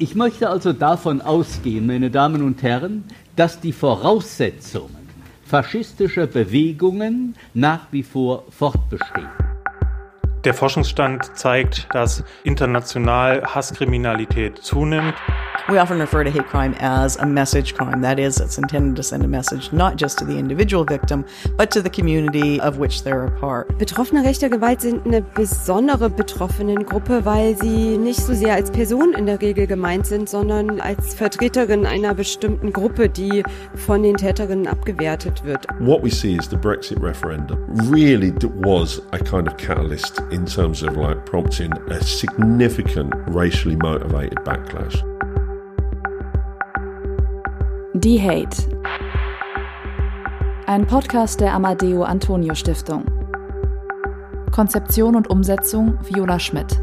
Ich möchte also davon ausgehen, meine Damen und Herren, dass die Voraussetzungen faschistischer Bewegungen nach wie vor fortbestehen. Der Forschungsstand zeigt, dass international Hasskriminalität zunimmt. We often refer to hate crime as a message crime. That is, it's intended to send a message not just to the individual victim, but to the community of which they're a part. Betroffene rechter Gewalt sind eine besondere Betroffenengruppe, weil sie nicht so sehr als Person in der Regel gemeint sind, sondern als Vertreterin einer bestimmten Gruppe, die von den Täterinnen abgewertet wird. What we see is the Brexit referendum really was a kind of catalyst in terms of like prompting a significant racially motivated backlash. Die Hate. Ein Podcast der Amadeo Antonio Stiftung. Konzeption und Umsetzung Viola Schmidt.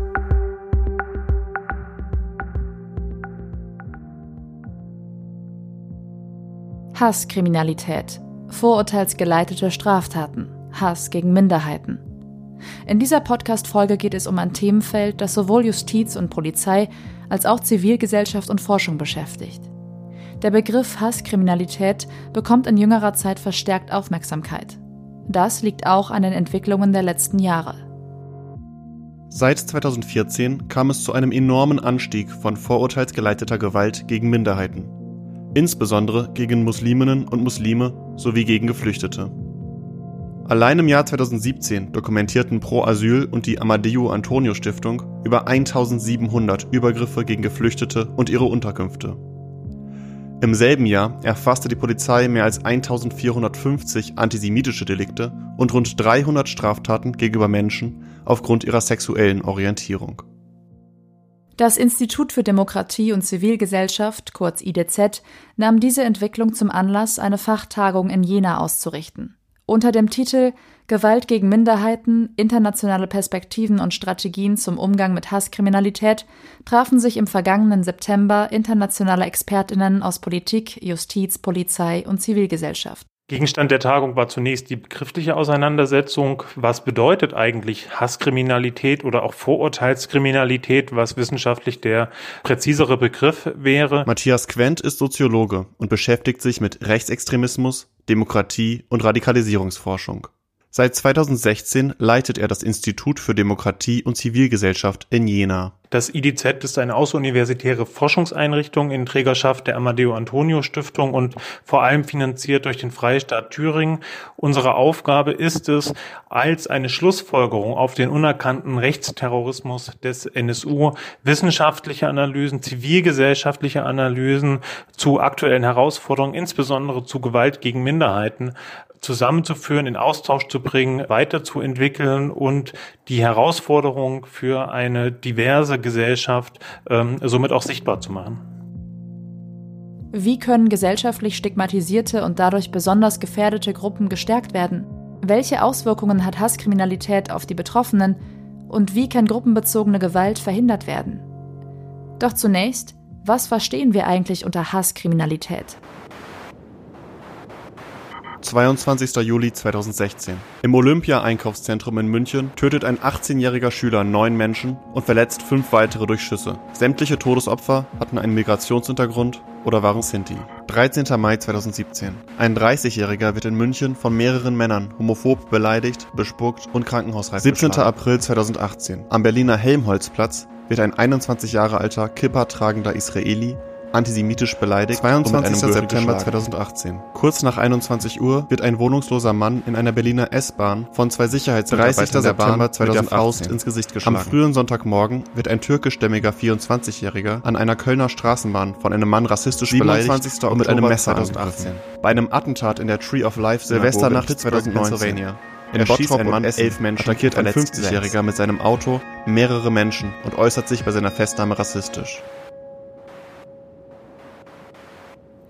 Hasskriminalität. Vorurteilsgeleitete Straftaten. Hass gegen Minderheiten. In dieser Podcast-Folge geht es um ein Themenfeld, das sowohl Justiz und Polizei als auch Zivilgesellschaft und Forschung beschäftigt. Der Begriff Hasskriminalität bekommt in jüngerer Zeit verstärkt Aufmerksamkeit. Das liegt auch an den Entwicklungen der letzten Jahre. Seit 2014 kam es zu einem enormen Anstieg von vorurteilsgeleiteter Gewalt gegen Minderheiten, insbesondere gegen Musliminnen und Muslime sowie gegen Geflüchtete. Allein im Jahr 2017 dokumentierten Pro Asyl und die Amadeo Antonio Stiftung über 1700 Übergriffe gegen Geflüchtete und ihre Unterkünfte. Im selben Jahr erfasste die Polizei mehr als 1450 antisemitische Delikte und rund 300 Straftaten gegenüber Menschen aufgrund ihrer sexuellen Orientierung. Das Institut für Demokratie und Zivilgesellschaft, kurz IDZ, nahm diese Entwicklung zum Anlass, eine Fachtagung in Jena auszurichten. Unter dem Titel Gewalt gegen Minderheiten, internationale Perspektiven und Strategien zum Umgang mit Hasskriminalität trafen sich im vergangenen September internationale Expertinnen aus Politik, Justiz, Polizei und Zivilgesellschaft. Gegenstand der Tagung war zunächst die begriffliche Auseinandersetzung. Was bedeutet eigentlich Hasskriminalität oder auch Vorurteilskriminalität, was wissenschaftlich der präzisere Begriff wäre? Matthias Quent ist Soziologe und beschäftigt sich mit Rechtsextremismus, Demokratie und Radikalisierungsforschung. Seit 2016 leitet er das Institut für Demokratie und Zivilgesellschaft in Jena. Das IDZ ist eine außeruniversitäre Forschungseinrichtung in Trägerschaft der Amadeo Antonio Stiftung und vor allem finanziert durch den Freistaat Thüringen. Unsere Aufgabe ist es, als eine Schlussfolgerung auf den unerkannten Rechtsterrorismus des NSU wissenschaftliche Analysen, zivilgesellschaftliche Analysen zu aktuellen Herausforderungen, insbesondere zu Gewalt gegen Minderheiten, zusammenzuführen, in Austausch zu bringen, weiterzuentwickeln und die Herausforderung für eine diverse Gesellschaft ähm, somit auch sichtbar zu machen. Wie können gesellschaftlich stigmatisierte und dadurch besonders gefährdete Gruppen gestärkt werden? Welche Auswirkungen hat Hasskriminalität auf die Betroffenen und wie kann gruppenbezogene Gewalt verhindert werden? Doch zunächst, was verstehen wir eigentlich unter Hasskriminalität? 22. Juli 2016. Im Olympia-Einkaufszentrum in München tötet ein 18-jähriger Schüler neun Menschen und verletzt fünf weitere durch Schüsse. Sämtliche Todesopfer hatten einen Migrationshintergrund oder waren Sinti. 13. Mai 2017. Ein 30-Jähriger wird in München von mehreren Männern homophob beleidigt, bespuckt und krankenhausreif 17. April 2018. Am Berliner Helmholtzplatz wird ein 21 Jahre alter Kippa tragender Israeli antisemitisch beleidigt 22. September 2018. Kurz nach 21 Uhr wird ein wohnungsloser Mann in einer Berliner S-Bahn von zwei Sicherheitsmitarbeitern 30. September 2018 Faust ins Gesicht geschlagen. Am frühen Sonntagmorgen wird ein türkischstämmiger 24-Jähriger an einer Kölner Straßenbahn von einem Mann rassistisch beleidigt und mit einem Messer 2018. Bei einem Attentat in der Tree of Life Silvesternacht 2019. In Bottrop ein Mann elf Menschen attackiert ein 50-Jähriger mit seinem Auto mehrere Menschen und äußert sich bei seiner Festnahme rassistisch.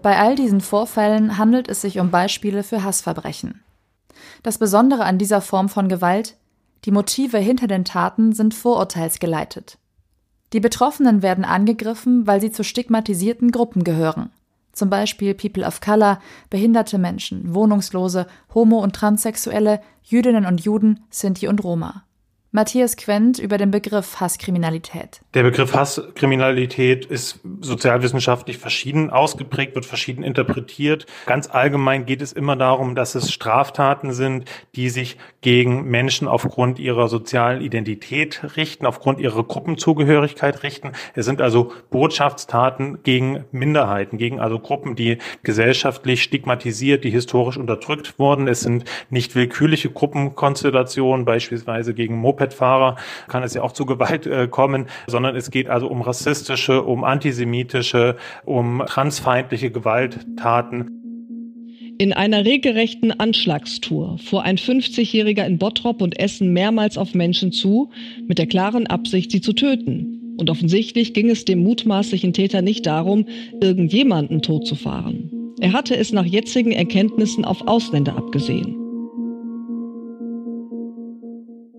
Bei all diesen Vorfällen handelt es sich um Beispiele für Hassverbrechen. Das Besondere an dieser Form von Gewalt, die Motive hinter den Taten sind vorurteilsgeleitet. Die Betroffenen werden angegriffen, weil sie zu stigmatisierten Gruppen gehören. Zum Beispiel People of Color, behinderte Menschen, Wohnungslose, Homo- und Transsexuelle, Jüdinnen und Juden, Sinti und Roma. Matthias Quent über den Begriff Hasskriminalität. Der Begriff Hasskriminalität ist sozialwissenschaftlich verschieden ausgeprägt, wird verschieden interpretiert. Ganz allgemein geht es immer darum, dass es Straftaten sind, die sich gegen Menschen aufgrund ihrer sozialen Identität richten, aufgrund ihrer Gruppenzugehörigkeit richten. Es sind also Botschaftstaten gegen Minderheiten, gegen also Gruppen, die gesellschaftlich stigmatisiert, die historisch unterdrückt wurden. Es sind nicht willkürliche Gruppenkonstellationen, beispielsweise gegen Moped Mopedfahrer kann es ja auch zu Gewalt äh, kommen, sondern es geht also um rassistische, um antisemitische, um transfeindliche Gewalttaten. In einer regelrechten Anschlagstour fuhr ein 50-Jähriger in Bottrop und Essen mehrmals auf Menschen zu, mit der klaren Absicht, sie zu töten. Und offensichtlich ging es dem mutmaßlichen Täter nicht darum, irgendjemanden tot zu fahren. Er hatte es nach jetzigen Erkenntnissen auf Ausländer abgesehen.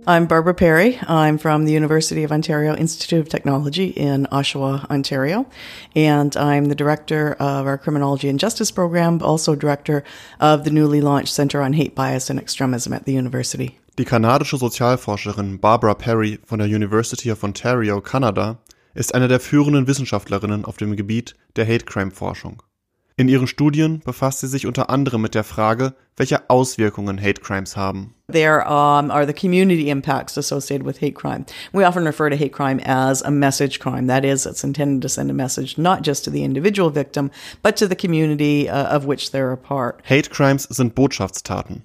I'm Barbara Perry. I'm from the University of Ontario Institute of Technology in Oshawa, Ontario. And I'm the director of our Criminology and Justice program, also director of the newly launched Center on Hate, Bias and Extremism at the university. Die kanadische Sozialforscherin Barbara Perry von der University of Ontario, Kanada, ist eine der führenden Wissenschaftlerinnen auf dem Gebiet der Hate Crime Forschung. In ihren Studien befasst sie sich unter anderem mit der Frage, welche Auswirkungen Hate Crimes haben. There um, are the community impacts associated with hate crime. We often refer to hate crime as a message crime. That is, it's intended to send a message not just to the individual victim, but to the community uh, of which they're a part. Hate Crimes sind Botschaftstaten.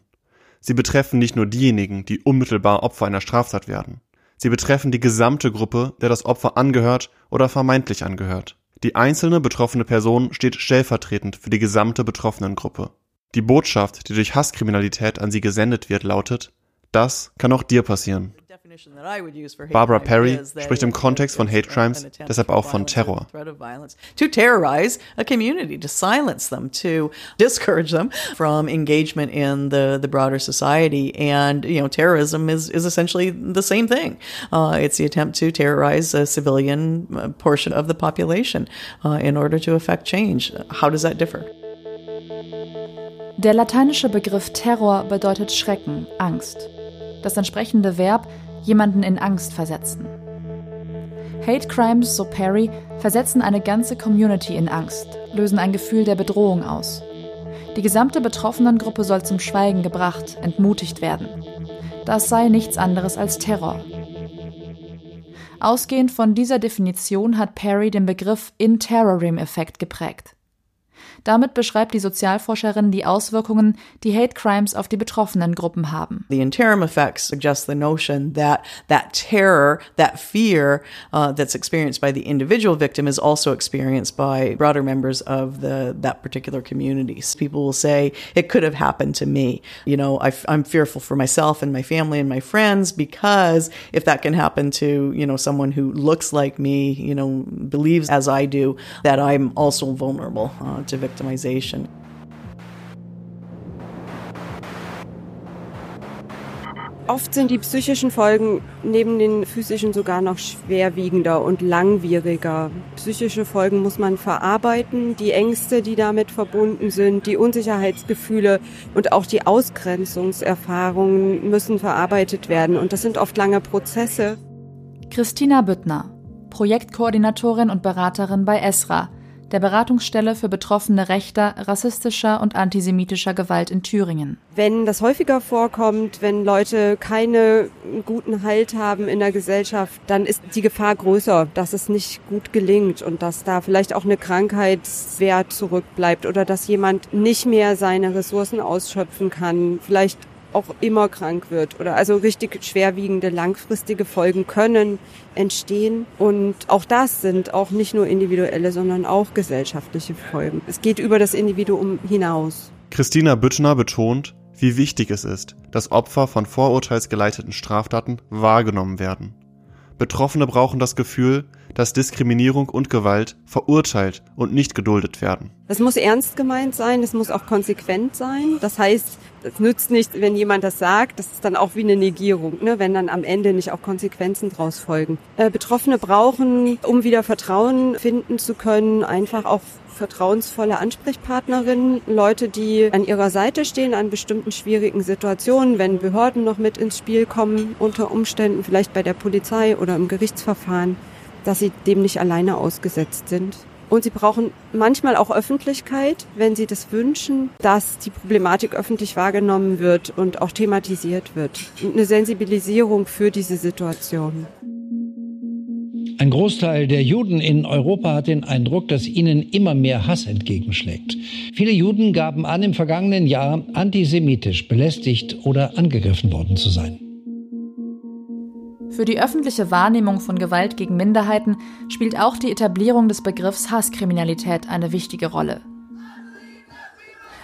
Sie betreffen nicht nur diejenigen, die unmittelbar Opfer einer Straftat werden. Sie betreffen die gesamte Gruppe, der das Opfer angehört oder vermeintlich angehört. Die einzelne betroffene Person steht stellvertretend für die gesamte Betroffenengruppe. Die Botschaft, die durch Hasskriminalität an sie gesendet wird, lautet, das kann auch dir passieren. Barbara Perry spricht im Kontext von Hate Crimes deshalb auch von Terror. To terrorize a community, to silence them, to discourage them from engagement in the, the broader society. And, you know, terrorism is, is essentially the same thing. Uh, it's the attempt to terrorize a civilian uh, portion of the population uh, in order to effect change. How does that differ? Der lateinische Begriff Terror bedeutet Schrecken, Angst. Das entsprechende Verb jemanden in Angst versetzen. Hate Crimes, so Perry, versetzen eine ganze Community in Angst, lösen ein Gefühl der Bedrohung aus. Die gesamte Betroffenengruppe soll zum Schweigen gebracht, entmutigt werden. Das sei nichts anderes als Terror. Ausgehend von dieser Definition hat Perry den Begriff In-Terrorim-Effekt geprägt. Damit beschreibt die Sozialforscherin die Auswirkungen, die Hate Crimes auf die betroffenen Gruppen haben. The interim effects suggest the notion that that terror, that fear uh, that's experienced by the individual victim is also experienced by broader members of the that particular community. People will say it could have happened to me. You know, I'm fearful for myself and my family and my friends because if that can happen to you know someone who looks like me, you know, believes as I do, that I'm also vulnerable uh, to victimization. Oft sind die psychischen Folgen neben den physischen sogar noch schwerwiegender und langwieriger. Psychische Folgen muss man verarbeiten, die Ängste, die damit verbunden sind, die Unsicherheitsgefühle und auch die Ausgrenzungserfahrungen müssen verarbeitet werden. Und das sind oft lange Prozesse. Christina Büttner, Projektkoordinatorin und Beraterin bei ESRA, der Beratungsstelle für Betroffene rechter, rassistischer und antisemitischer Gewalt in Thüringen. Wenn das häufiger vorkommt, wenn Leute keine guten Halt haben in der Gesellschaft, dann ist die Gefahr größer, dass es nicht gut gelingt und dass da vielleicht auch eine Krankheitswert zurückbleibt oder dass jemand nicht mehr seine Ressourcen ausschöpfen kann, vielleicht auch immer krank wird oder also richtig schwerwiegende langfristige Folgen können entstehen und auch das sind auch nicht nur individuelle, sondern auch gesellschaftliche Folgen. Es geht über das Individuum hinaus. Christina Büttner betont, wie wichtig es ist, dass Opfer von vorurteilsgeleiteten Straftaten wahrgenommen werden. Betroffene brauchen das Gefühl, dass Diskriminierung und Gewalt verurteilt und nicht geduldet werden. Es muss ernst gemeint sein, es muss auch konsequent sein. Das heißt, es nützt nichts, wenn jemand das sagt, das ist dann auch wie eine Negierung, ne? wenn dann am Ende nicht auch Konsequenzen draus folgen. Äh, Betroffene brauchen, um wieder Vertrauen finden zu können, einfach auch vertrauensvolle Ansprechpartnerinnen, Leute, die an ihrer Seite stehen an bestimmten schwierigen Situationen, wenn Behörden noch mit ins Spiel kommen, unter Umständen vielleicht bei der Polizei oder im Gerichtsverfahren, dass sie dem nicht alleine ausgesetzt sind. Und sie brauchen manchmal auch Öffentlichkeit, wenn sie das wünschen, dass die Problematik öffentlich wahrgenommen wird und auch thematisiert wird. Eine Sensibilisierung für diese Situation. Ein Großteil der Juden in Europa hat den Eindruck, dass ihnen immer mehr Hass entgegenschlägt. Viele Juden gaben an, im vergangenen Jahr antisemitisch belästigt oder angegriffen worden zu sein. Für die öffentliche Wahrnehmung von Gewalt gegen Minderheiten spielt auch die Etablierung des Begriffs Hasskriminalität eine wichtige Rolle.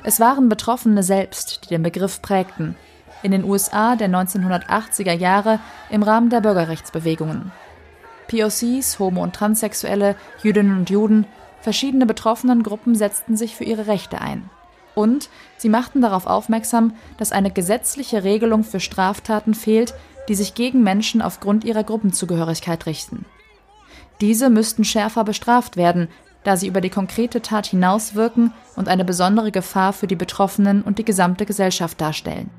Es waren Betroffene selbst, die den Begriff prägten, in den USA der 1980er Jahre im Rahmen der Bürgerrechtsbewegungen. POCs, Homo- und Transsexuelle, Jüdinnen und Juden, verschiedene betroffenen Gruppen setzten sich für ihre Rechte ein. Und sie machten darauf aufmerksam, dass eine gesetzliche Regelung für Straftaten fehlt, die sich gegen Menschen aufgrund ihrer Gruppenzugehörigkeit richten. Diese müssten schärfer bestraft werden, da sie über die konkrete Tat hinauswirken und eine besondere Gefahr für die Betroffenen und die gesamte Gesellschaft darstellen.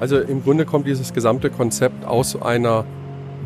Also im Grunde kommt dieses gesamte Konzept aus einer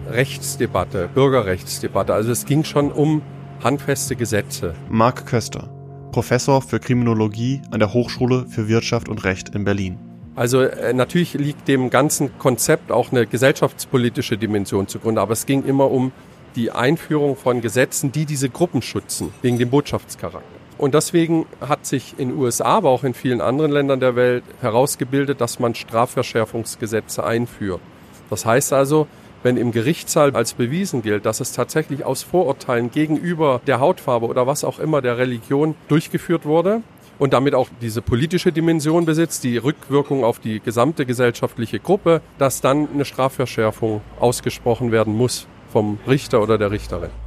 Rechtsdebatte, Bürgerrechtsdebatte. Also es ging schon um handfeste Gesetze. Marc Köster, Professor für Kriminologie an der Hochschule für Wirtschaft und Recht in Berlin. Also äh, natürlich liegt dem ganzen Konzept auch eine gesellschaftspolitische Dimension zugrunde, aber es ging immer um die Einführung von Gesetzen, die diese Gruppen schützen, wegen dem Botschaftscharakter. Und deswegen hat sich in den USA, aber auch in vielen anderen Ländern der Welt herausgebildet, dass man Strafverschärfungsgesetze einführt. Das heißt also, wenn im Gerichtssaal als bewiesen gilt, dass es tatsächlich aus Vorurteilen gegenüber der Hautfarbe oder was auch immer der Religion durchgeführt wurde und damit auch diese politische Dimension besitzt, die Rückwirkung auf die gesamte gesellschaftliche Gruppe, dass dann eine Strafverschärfung ausgesprochen werden muss vom Richter oder der Richterin.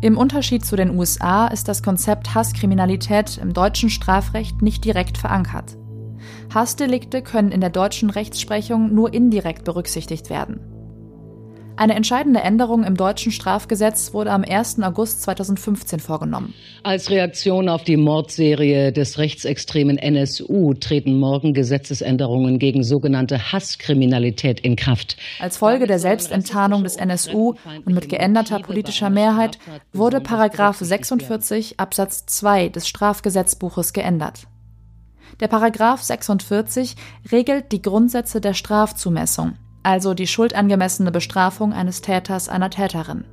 Im Unterschied zu den USA ist das Konzept Hasskriminalität im deutschen Strafrecht nicht direkt verankert. Hassdelikte können in der deutschen Rechtsprechung nur indirekt berücksichtigt werden. Eine entscheidende Änderung im deutschen Strafgesetz wurde am 1. August 2015 vorgenommen. Als Reaktion auf die Mordserie des rechtsextremen NSU treten morgen Gesetzesänderungen gegen sogenannte Hasskriminalität in Kraft. Als Folge der Selbstenttarnung des NSU und mit geänderter politischer Mehrheit wurde Paragraph 46 Absatz 2 des Strafgesetzbuches geändert. Der Paragraph 46 regelt die Grundsätze der Strafzumessung also die schuldangemessene Bestrafung eines Täters einer Täterin.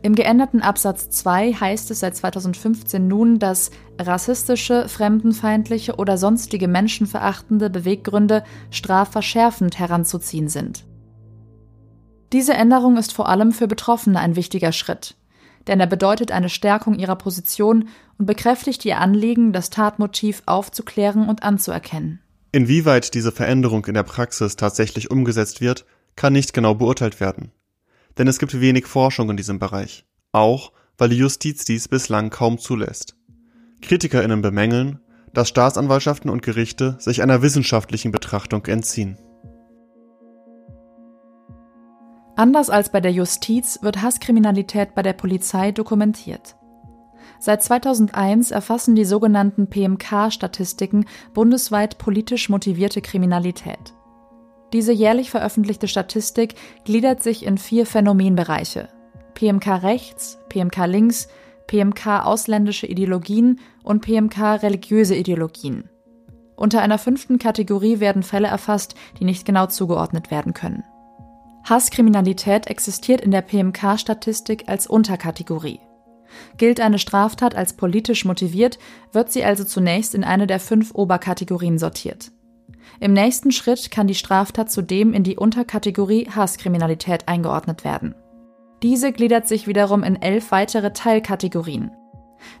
Im geänderten Absatz 2 heißt es seit 2015 nun, dass rassistische, fremdenfeindliche oder sonstige menschenverachtende Beweggründe strafverschärfend heranzuziehen sind. Diese Änderung ist vor allem für Betroffene ein wichtiger Schritt, denn er bedeutet eine Stärkung ihrer Position und bekräftigt ihr Anliegen, das Tatmotiv aufzuklären und anzuerkennen. Inwieweit diese Veränderung in der Praxis tatsächlich umgesetzt wird, kann nicht genau beurteilt werden. Denn es gibt wenig Forschung in diesem Bereich, auch weil die Justiz dies bislang kaum zulässt. KritikerInnen bemängeln, dass Staatsanwaltschaften und Gerichte sich einer wissenschaftlichen Betrachtung entziehen. Anders als bei der Justiz wird Hasskriminalität bei der Polizei dokumentiert. Seit 2001 erfassen die sogenannten PMK-Statistiken bundesweit politisch motivierte Kriminalität. Diese jährlich veröffentlichte Statistik gliedert sich in vier Phänomenbereiche: PMK rechts, PMK links, PMK ausländische Ideologien und PMK religiöse Ideologien. Unter einer fünften Kategorie werden Fälle erfasst, die nicht genau zugeordnet werden können. Hasskriminalität existiert in der PMK-Statistik als Unterkategorie. Gilt eine Straftat als politisch motiviert, wird sie also zunächst in eine der fünf Oberkategorien sortiert. Im nächsten Schritt kann die Straftat zudem in die Unterkategorie Hasskriminalität eingeordnet werden. Diese gliedert sich wiederum in elf weitere Teilkategorien.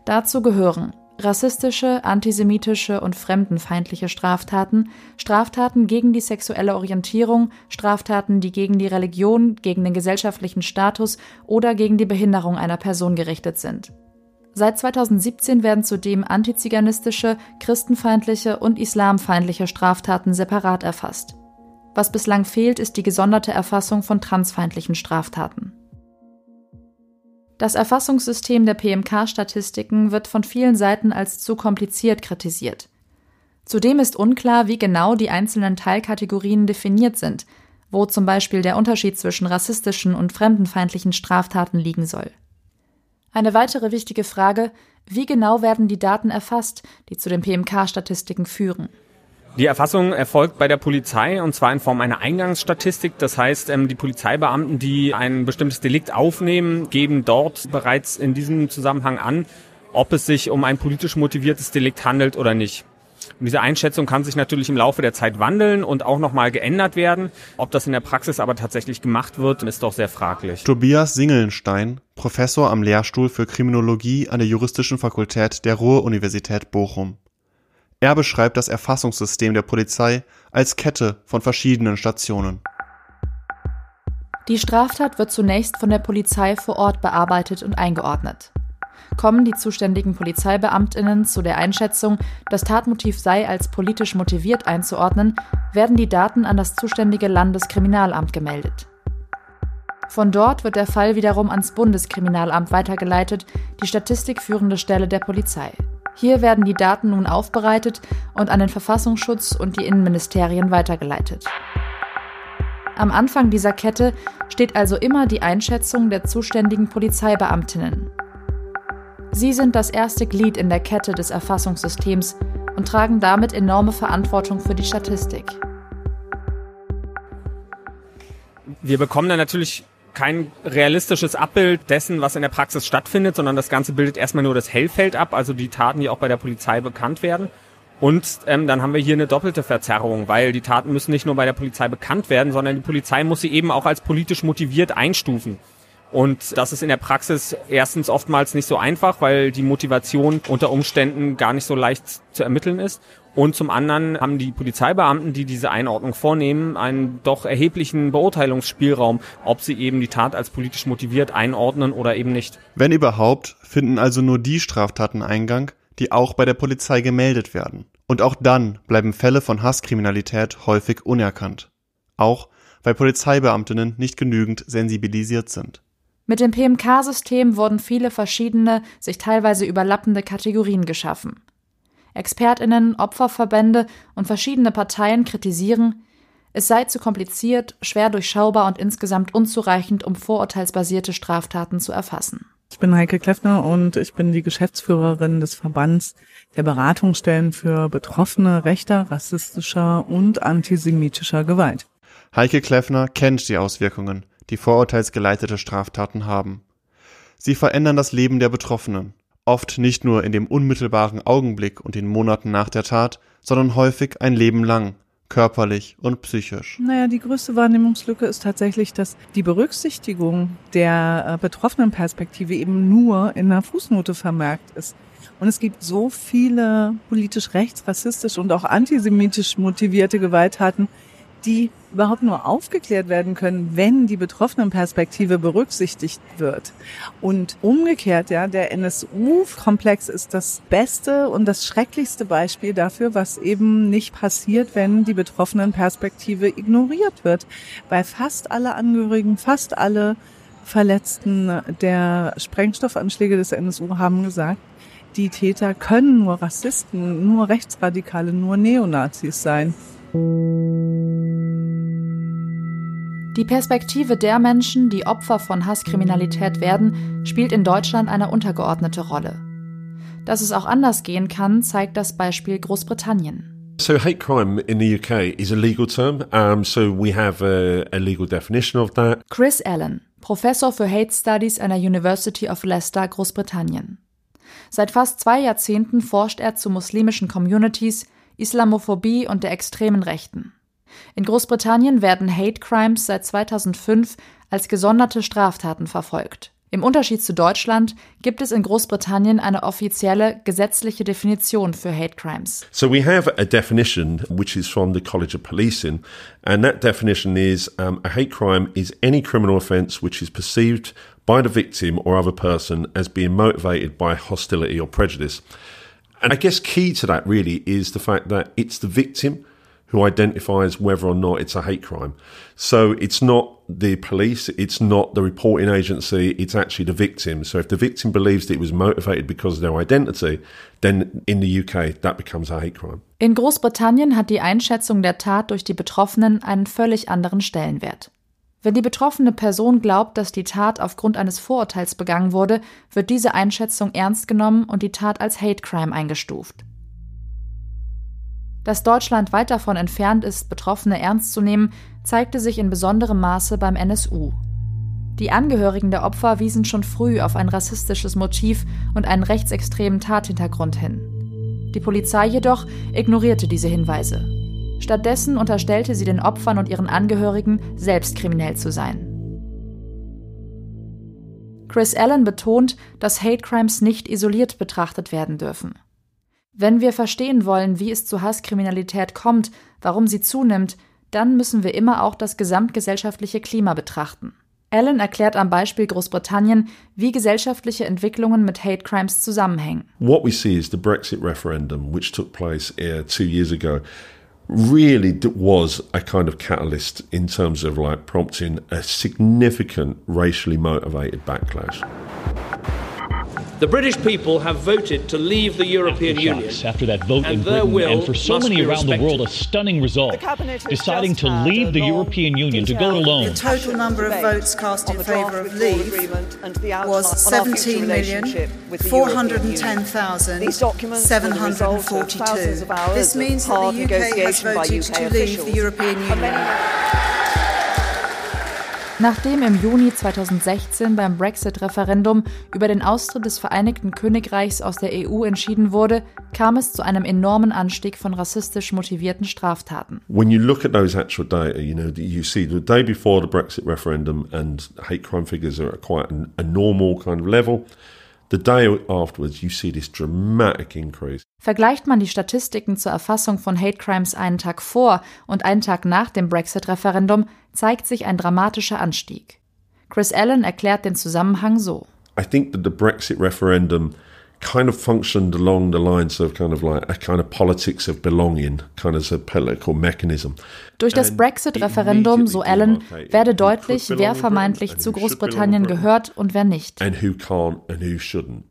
Dazu gehören Rassistische, antisemitische und fremdenfeindliche Straftaten, Straftaten gegen die sexuelle Orientierung, Straftaten, die gegen die Religion, gegen den gesellschaftlichen Status oder gegen die Behinderung einer Person gerichtet sind. Seit 2017 werden zudem antiziganistische, christenfeindliche und islamfeindliche Straftaten separat erfasst. Was bislang fehlt, ist die gesonderte Erfassung von transfeindlichen Straftaten. Das Erfassungssystem der PMK-Statistiken wird von vielen Seiten als zu kompliziert kritisiert. Zudem ist unklar, wie genau die einzelnen Teilkategorien definiert sind, wo zum Beispiel der Unterschied zwischen rassistischen und fremdenfeindlichen Straftaten liegen soll. Eine weitere wichtige Frage, wie genau werden die Daten erfasst, die zu den PMK-Statistiken führen? Die Erfassung erfolgt bei der Polizei und zwar in Form einer Eingangsstatistik. Das heißt, ähm, die Polizeibeamten, die ein bestimmtes Delikt aufnehmen, geben dort bereits in diesem Zusammenhang an, ob es sich um ein politisch motiviertes Delikt handelt oder nicht. Und diese Einschätzung kann sich natürlich im Laufe der Zeit wandeln und auch nochmal geändert werden. Ob das in der Praxis aber tatsächlich gemacht wird, ist doch sehr fraglich. Tobias Singelnstein, Professor am Lehrstuhl für Kriminologie an der Juristischen Fakultät der Ruhr-Universität Bochum. Er beschreibt das Erfassungssystem der Polizei als Kette von verschiedenen Stationen. Die Straftat wird zunächst von der Polizei vor Ort bearbeitet und eingeordnet. Kommen die zuständigen Polizeibeamtinnen zu der Einschätzung, das Tatmotiv sei als politisch motiviert einzuordnen, werden die Daten an das zuständige Landeskriminalamt gemeldet. Von dort wird der Fall wiederum ans Bundeskriminalamt weitergeleitet, die statistikführende Stelle der Polizei. Hier werden die Daten nun aufbereitet und an den Verfassungsschutz und die Innenministerien weitergeleitet. Am Anfang dieser Kette steht also immer die Einschätzung der zuständigen Polizeibeamtinnen. Sie sind das erste Glied in der Kette des Erfassungssystems und tragen damit enorme Verantwortung für die Statistik. Wir bekommen dann natürlich kein realistisches Abbild dessen, was in der Praxis stattfindet, sondern das Ganze bildet erstmal nur das Hellfeld ab, also die Taten, die auch bei der Polizei bekannt werden. Und ähm, dann haben wir hier eine doppelte Verzerrung, weil die Taten müssen nicht nur bei der Polizei bekannt werden, sondern die Polizei muss sie eben auch als politisch motiviert einstufen. Und das ist in der Praxis erstens oftmals nicht so einfach, weil die Motivation unter Umständen gar nicht so leicht zu ermitteln ist. Und zum anderen haben die Polizeibeamten, die diese Einordnung vornehmen, einen doch erheblichen Beurteilungsspielraum, ob sie eben die Tat als politisch motiviert einordnen oder eben nicht. Wenn überhaupt, finden also nur die Straftaten Eingang, die auch bei der Polizei gemeldet werden. Und auch dann bleiben Fälle von Hasskriminalität häufig unerkannt. Auch weil Polizeibeamtinnen nicht genügend sensibilisiert sind. Mit dem PMK-System wurden viele verschiedene, sich teilweise überlappende Kategorien geschaffen. Expertinnen, Opferverbände und verschiedene Parteien kritisieren, es sei zu kompliziert, schwer durchschaubar und insgesamt unzureichend, um vorurteilsbasierte Straftaten zu erfassen. Ich bin Heike Kleffner und ich bin die Geschäftsführerin des Verbands der Beratungsstellen für Betroffene rechter, rassistischer und antisemitischer Gewalt. Heike Kleffner kennt die Auswirkungen, die vorurteilsgeleitete Straftaten haben. Sie verändern das Leben der Betroffenen oft nicht nur in dem unmittelbaren Augenblick und den Monaten nach der Tat, sondern häufig ein Leben lang, körperlich und psychisch. Naja, die größte Wahrnehmungslücke ist tatsächlich, dass die Berücksichtigung der äh, betroffenen Perspektive eben nur in einer Fußnote vermerkt ist. Und es gibt so viele politisch rechts, rassistisch und auch antisemitisch motivierte Gewalttaten, die überhaupt nur aufgeklärt werden können, wenn die Betroffenenperspektive berücksichtigt wird. Und umgekehrt, ja, der NSU-Komplex ist das beste und das schrecklichste Beispiel dafür, was eben nicht passiert, wenn die Betroffenenperspektive ignoriert wird. Weil fast alle Angehörigen, fast alle Verletzten der Sprengstoffanschläge des NSU haben gesagt, die Täter können nur Rassisten, nur Rechtsradikale, nur Neonazis sein. Die Perspektive der Menschen, die Opfer von Hasskriminalität werden, spielt in Deutschland eine untergeordnete Rolle. Dass es auch anders gehen kann, zeigt das Beispiel Großbritannien. So hate crime in the UK is a legal term, um, so we have a, a legal definition of that. Chris Allen, Professor für Hate Studies an der University of Leicester, Großbritannien. Seit fast zwei Jahrzehnten forscht er zu muslimischen Communities, Islamophobie und der extremen Rechten. In Großbritannien werden Hate Crimes seit 2005 als gesonderte Straftaten verfolgt. Im Unterschied zu Deutschland gibt es in Großbritannien eine offizielle gesetzliche Definition für Hate Crimes. So we have a definition which is from the College of Policing, and that definition is um, a hate crime is any criminal offence which is perceived by the victim or other person as being motivated by hostility or prejudice. And I guess key to that really is the fact that it's the victim who identifies whether or not it's a hate crime. So it's not the police, it's not the reporting agency, it's actually the victim. So if the victim believes that it was motivated because of their identity, then in the UK that becomes a hate crime. In Großbritannien hat die Einschätzung der Tat durch die Betroffenen einen völlig anderen Stellenwert. Wenn die betroffene Person glaubt, dass die Tat aufgrund eines Vorurteils begangen wurde, wird diese Einschätzung ernst genommen und die Tat als Hate Crime eingestuft. Dass Deutschland weit davon entfernt ist, Betroffene ernst zu nehmen, zeigte sich in besonderem Maße beim NSU. Die Angehörigen der Opfer wiesen schon früh auf ein rassistisches Motiv und einen rechtsextremen Tathintergrund hin. Die Polizei jedoch ignorierte diese Hinweise. Stattdessen unterstellte sie den Opfern und ihren Angehörigen, selbst kriminell zu sein. Chris Allen betont, dass Hate Crimes nicht isoliert betrachtet werden dürfen. Wenn wir verstehen wollen, wie es zu Hasskriminalität kommt, warum sie zunimmt, dann müssen wir immer auch das gesamtgesellschaftliche Klima betrachten. Allen erklärt am Beispiel Großbritannien, wie gesellschaftliche Entwicklungen mit Hate Crimes zusammenhängen. What we see is the Brexit referendum, which took place uh, two years ago, really was a kind of catalyst in terms of like prompting a significant racially motivated backlash. The British people have voted to leave the European Union. After that vote in Britain, and for so many around the world, a stunning result, deciding to leave the European Union to go it alone. The total number of votes cast in favour of leave was 17,410,742. This means that the UK has voted to leave the European Union. Nachdem im Juni 2016 beim Brexit-Referendum über den Austritt des Vereinigten Königreichs aus der EU entschieden wurde, kam es zu einem enormen Anstieg von rassistisch motivierten Straftaten. When you look at those actual data, you know, you see the day before the Brexit referendum and hate crime figures are at quite a normal kind of level. The day afterwards, you see this dramatic increase. Vergleicht man die Statistiken zur Erfassung von Hate Crimes einen Tag vor und einen Tag nach dem Brexit-Referendum, zeigt sich ein dramatischer Anstieg. Chris Allen erklärt den Zusammenhang so. I think that the Brexit referendum kind of functioned along the lines of kind of like a kind of politics of belonging, kind of a political mechanism. Durch das Brexit-Referendum, so Allen, werde deutlich, wer vermeintlich zu Großbritannien gehört und wer nicht. And who can't and who shouldn't.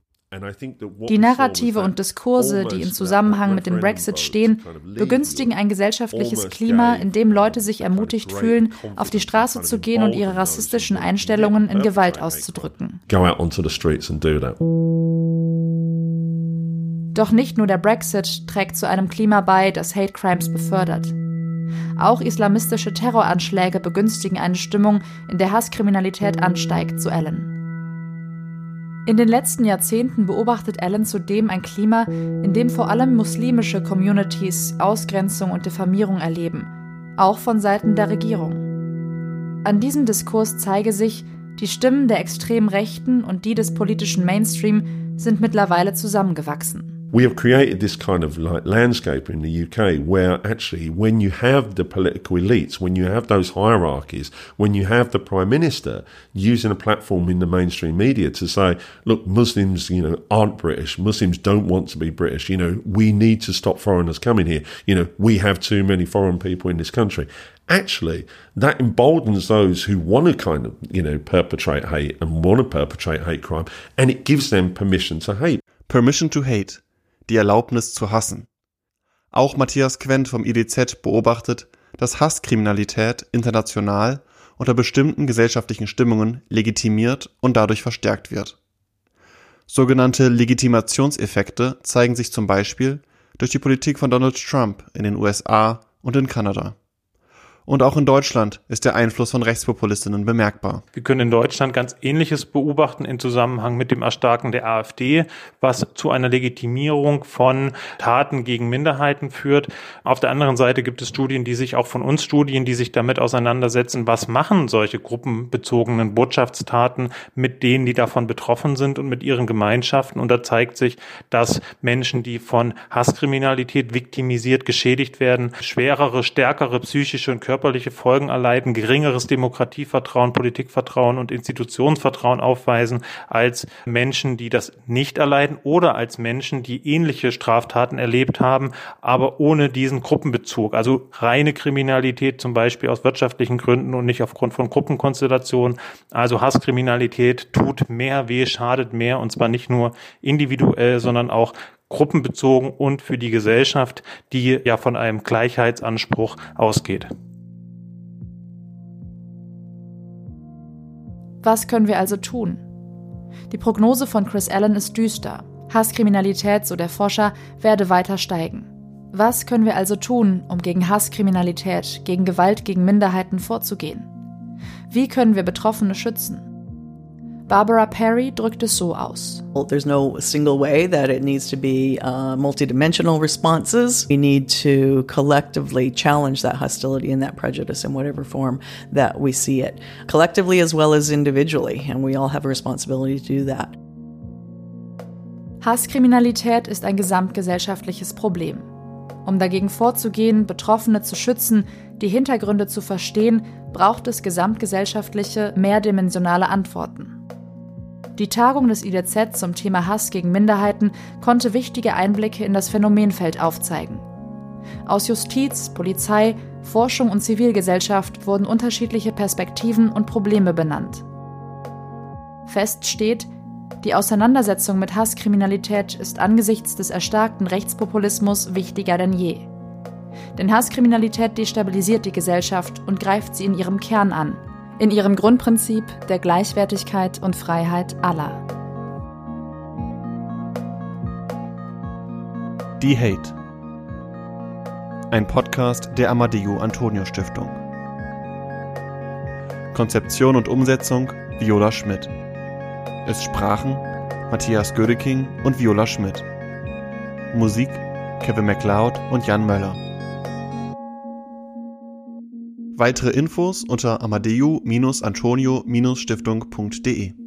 Die Narrative und Diskurse, die im Zusammenhang mit dem Brexit stehen, begünstigen ein gesellschaftliches Klima, in dem Leute sich ermutigt fühlen, auf die Straße zu gehen und ihre rassistischen Einstellungen in Gewalt auszudrücken. Doch nicht nur der Brexit trägt zu einem Klima bei, das Hate Crimes befördert. Auch islamistische Terroranschläge begünstigen eine Stimmung, in der Hasskriminalität ansteigt, so Allen. In den letzten Jahrzehnten beobachtet Allen zudem ein Klima, in dem vor allem muslimische Communities Ausgrenzung und Diffamierung erleben, auch von Seiten der Regierung. An diesem Diskurs zeige sich, die Stimmen der extremen Rechten und die des politischen Mainstream sind mittlerweile zusammengewachsen. We have created this kind of like landscape in the UK where actually when you have the political elites, when you have those hierarchies, when you have the prime minister using a platform in the mainstream media to say, look, Muslims, you know, aren't British. Muslims don't want to be British. You know, we need to stop foreigners coming here. You know, we have too many foreign people in this country. Actually, that emboldens those who want to kind of, you know, perpetrate hate and want to perpetrate hate crime, and it gives them permission to hate. Permission to hate die Erlaubnis zu hassen. Auch Matthias Quent vom IDZ beobachtet, dass Hasskriminalität international unter bestimmten gesellschaftlichen Stimmungen legitimiert und dadurch verstärkt wird. Sogenannte Legitimationseffekte zeigen sich zum Beispiel durch die Politik von Donald Trump in den USA und in Kanada. Und auch in Deutschland ist der Einfluss von Rechtspopulistinnen bemerkbar. Wir können in Deutschland ganz Ähnliches beobachten in Zusammenhang mit dem Erstarken der AfD, was zu einer Legitimierung von Taten gegen Minderheiten führt. Auf der anderen Seite gibt es Studien, die sich auch von uns Studien, die sich damit auseinandersetzen, was machen solche gruppenbezogenen Botschaftstaten mit denen, die davon betroffen sind und mit ihren Gemeinschaften. Und da zeigt sich, dass Menschen, die von Hasskriminalität viktimisiert, geschädigt werden, schwerere, stärkere psychische und körperliche Folgen erleiden, geringeres Demokratievertrauen, Politikvertrauen und Institutionsvertrauen aufweisen als Menschen, die das nicht erleiden oder als Menschen, die ähnliche Straftaten erlebt haben, aber ohne diesen Gruppenbezug. Also reine Kriminalität zum Beispiel aus wirtschaftlichen Gründen und nicht aufgrund von Gruppenkonstellationen. Also Hasskriminalität tut mehr weh, schadet mehr und zwar nicht nur individuell, sondern auch gruppenbezogen und für die Gesellschaft, die ja von einem Gleichheitsanspruch ausgeht. Was können wir also tun? Die Prognose von Chris Allen ist düster. Hasskriminalität, so der Forscher, werde weiter steigen. Was können wir also tun, um gegen Hasskriminalität, gegen Gewalt gegen Minderheiten vorzugehen? Wie können wir Betroffene schützen? Barbara Perry drückt es so aus. There's no single way that it needs to be uh, multidimensional responses. We need to collectively challenge that hostility and that prejudice in whatever form that we see it, collectively as well as individually, and we all have a responsibility to do that. Hasskriminalität ist ein gesamtgesellschaftliches Problem. Um dagegen vorzugehen, Betroffene zu schützen, die Hintergründe zu verstehen, braucht es gesamtgesellschaftliche, mehrdimensionale Antworten. Die Tagung des IDZ zum Thema Hass gegen Minderheiten konnte wichtige Einblicke in das Phänomenfeld aufzeigen. Aus Justiz, Polizei, Forschung und Zivilgesellschaft wurden unterschiedliche Perspektiven und Probleme benannt. Fest steht, die Auseinandersetzung mit Hasskriminalität ist angesichts des erstarkten Rechtspopulismus wichtiger denn je. Denn Hasskriminalität destabilisiert die Gesellschaft und greift sie in ihrem Kern an, in ihrem Grundprinzip der Gleichwertigkeit und Freiheit aller. Die Hate. Ein Podcast der Amadeo Antonio Stiftung. Konzeption und Umsetzung Viola Schmidt. Es sprachen Matthias Gödeking und Viola Schmidt. Musik Kevin MacLeod und Jan Möller. Weitere Infos unter amadeu-antonio-stiftung.de